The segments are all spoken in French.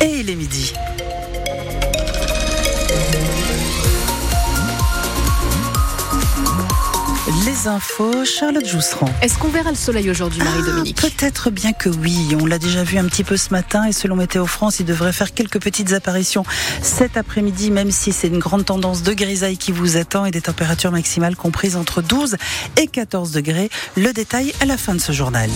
Et il est midi. Les infos, Charlotte Jousserand. Est-ce qu'on verra le soleil aujourd'hui, Marie-Dominique ah, Peut-être bien que oui. On l'a déjà vu un petit peu ce matin et selon Météo France, il devrait faire quelques petites apparitions cet après-midi, même si c'est une grande tendance de grisaille qui vous attend et des températures maximales comprises entre 12 et 14 degrés. Le détail à la fin de ce journal.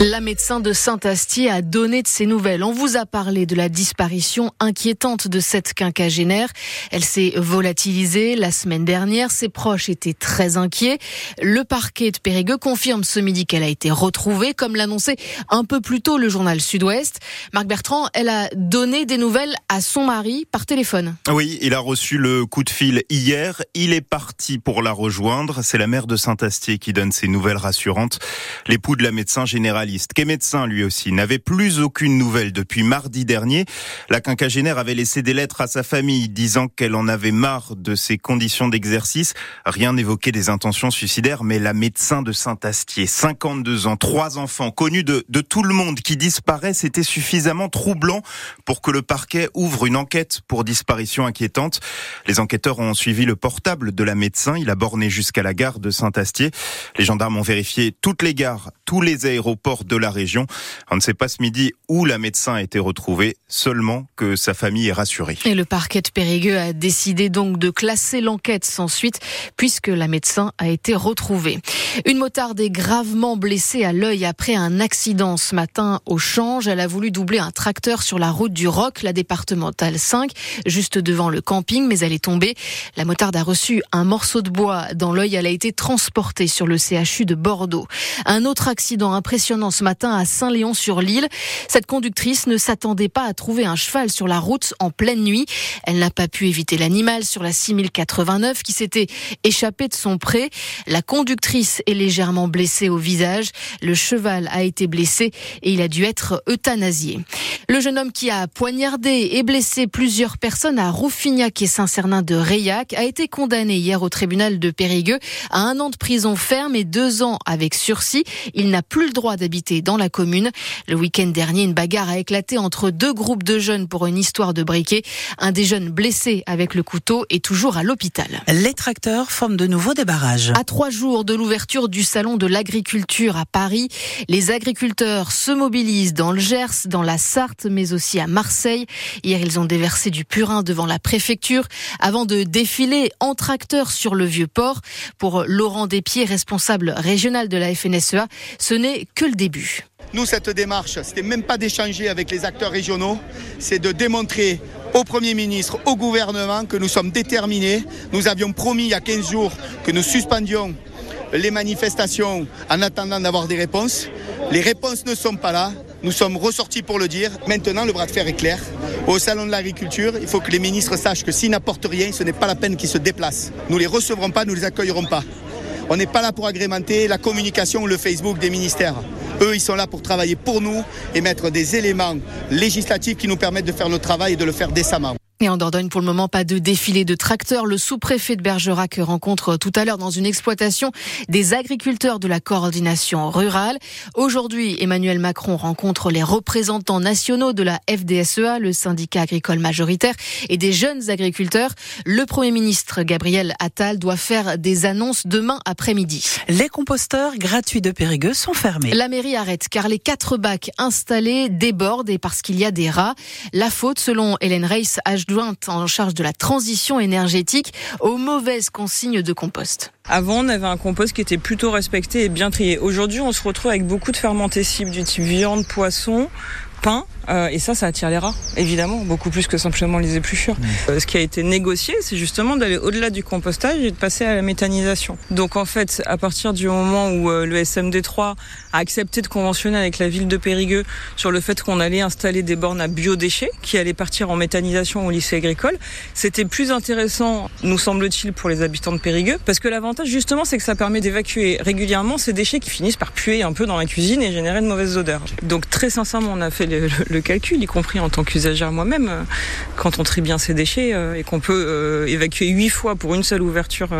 La médecin de Saint-Astier a donné de ses nouvelles. On vous a parlé de la disparition inquiétante de cette quinquagénaire. Elle s'est volatilisée la semaine dernière. Ses proches étaient très inquiets. Le parquet de Périgueux confirme ce midi qu'elle a été retrouvée, comme l'annonçait un peu plus tôt le journal Sud-Ouest. Marc Bertrand, elle a donné des nouvelles à son mari par téléphone. Oui, il a reçu le coup de fil hier. Il est parti pour la rejoindre. C'est la mère de Saint-Astier qui donne ces nouvelles rassurantes. L'époux de la médecin générale qu'est médecin lui aussi, n'avait plus aucune nouvelle depuis mardi dernier. La quinquagénaire avait laissé des lettres à sa famille disant qu'elle en avait marre de ses conditions d'exercice. Rien n'évoquait des intentions suicidaires, mais la médecin de Saint-Astier, 52 ans, trois enfants, connus de, de tout le monde, qui disparaît, c'était suffisamment troublant pour que le parquet ouvre une enquête pour disparition inquiétante. Les enquêteurs ont suivi le portable de la médecin. Il a borné jusqu'à la gare de Saint-Astier. Les gendarmes ont vérifié toutes les gares, tous les aéroports de la région. On ne sait pas ce midi où la médecin a été retrouvée, seulement que sa famille est rassurée. Et le parquet de Périgueux a décidé donc de classer l'enquête sans suite, puisque la médecin a été retrouvée. Une motarde est gravement blessée à l'œil après un accident ce matin au Change. Elle a voulu doubler un tracteur sur la route du Roc, la départementale 5, juste devant le camping, mais elle est tombée. La motarde a reçu un morceau de bois dans l'œil. Elle a été transportée sur le CHU de Bordeaux. Un autre accident impressionnant ce matin à Saint-Léon-sur-Lille. Cette conductrice ne s'attendait pas à trouver un cheval sur la route en pleine nuit. Elle n'a pas pu éviter l'animal sur la 6089 qui s'était échappé de son pré. La conductrice est légèrement blessée au visage. Le cheval a été blessé et il a dû être euthanasié. Le jeune homme qui a poignardé et blessé plusieurs personnes à Rouffignac et Saint-Cernin de Reillac a été condamné hier au tribunal de Périgueux à un an de prison ferme et deux ans avec sursis. Il n'a plus le droit d'habiter dans la commune. Le week-end dernier, une bagarre a éclaté entre deux groupes de jeunes pour une histoire de briquet. Un des jeunes blessé avec le couteau est toujours à l'hôpital. Les tracteurs forment de nouveau des barrages. À trois jours de l'ouverture du salon de l'agriculture à Paris, les agriculteurs se mobilisent dans le Gers, dans la Mais aussi à Marseille. Hier, ils ont déversé du purin devant la préfecture avant de défiler en tracteur sur le vieux port. Pour Laurent Despiers, responsable régional de la FNSEA, ce n'est que le début. Nous, cette démarche, c'était même pas d'échanger avec les acteurs régionaux, c'est de démontrer au Premier ministre, au gouvernement que nous sommes déterminés. Nous avions promis il y a 15 jours que nous suspendions les manifestations en attendant d'avoir des réponses. Les réponses ne sont pas là. Nous sommes ressortis pour le dire. Maintenant, le bras de fer est clair. Au Salon de l'Agriculture, il faut que les ministres sachent que s'ils n'apportent rien, ce n'est pas la peine qu'ils se déplacent. Nous les recevrons pas, nous les accueillerons pas. On n'est pas là pour agrémenter la communication ou le Facebook des ministères. Eux, ils sont là pour travailler pour nous et mettre des éléments législatifs qui nous permettent de faire notre travail et de le faire décemment. Et en Dordogne, pour le moment, pas de défilé de tracteurs. Le sous-préfet de Bergerac rencontre tout à l'heure dans une exploitation des agriculteurs de la coordination rurale. Aujourd'hui, Emmanuel Macron rencontre les représentants nationaux de la FDSEA, le syndicat agricole majoritaire, et des jeunes agriculteurs. Le Premier ministre Gabriel Attal doit faire des annonces demain après-midi. Les composteurs gratuits de Périgueux sont fermés. La mairie arrête car les quatre bacs installés débordent et parce qu'il y a des rats. La faute, selon Hélène Reiss, en charge de la transition énergétique aux mauvaises consignes de compost. Avant, on avait un compost qui était plutôt respecté et bien trié. Aujourd'hui, on se retrouve avec beaucoup de fermentés cibles du type viande, poisson, pain. Euh, et ça, ça attire les rats, évidemment, beaucoup plus que simplement les épluchures. Mmh. Euh, ce qui a été négocié, c'est justement d'aller au-delà du compostage et de passer à la méthanisation. Donc en fait, à partir du moment où euh, le SMD3 a accepté de conventionner avec la ville de Périgueux sur le fait qu'on allait installer des bornes à biodéchets qui allaient partir en méthanisation au lycée agricole, c'était plus intéressant, nous semble-t-il, pour les habitants de Périgueux, parce que l'avantage justement, c'est que ça permet d'évacuer régulièrement ces déchets qui finissent par puer un peu dans la cuisine et générer de mauvaises odeurs. Donc très sincèrement, on a fait le calcul, y compris en tant qu'usagère moi-même. Euh, quand on trie bien ses déchets euh, et qu'on peut euh, évacuer 8 fois pour une seule ouverture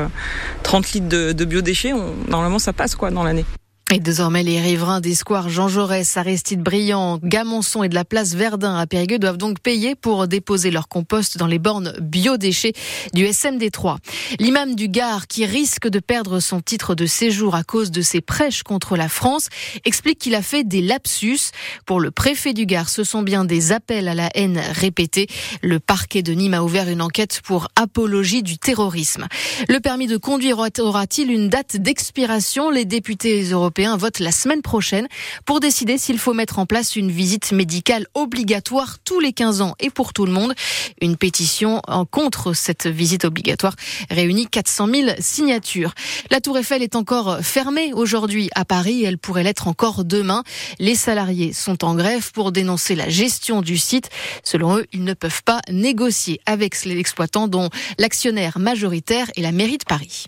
30 litres de, biodéchets, normalement ça passe quoi dans l'année. Et désormais, les riverains des squares Jean Jaurès, Aristide Briand, Gamonçon et de la place Verdun à Périgueux doivent donc payer pour déposer leur compost dans les bornes biodéchets du SMD3. L'imam du Gard, qui risque de perdre son titre de séjour à cause de ses prêches contre la France, explique qu'il a fait des lapsus. Pour le préfet du Gard, ce sont bien des appels à la haine répétés. Le parquet de Nîmes a ouvert une enquête pour apologie du terrorisme. Le permis de conduire aura-t-il une date d'expiration? Les députés européens européen vote la semaine prochaine pour décider s'il faut mettre en place une visite médicale obligatoire tous les 15 ans et pour tout le monde. Une pétition en contre cette visite obligatoire réunit 400 000 signatures. La Tour Eiffel est encore fermée aujourd'hui à Paris. Elle pourrait l'être encore demain. Les salariés sont en grève pour dénoncer la gestion du site. Selon eux, ils ne peuvent pas négocier avec l'exploitant dont l'actionnaire majoritaire est la mairie de Paris.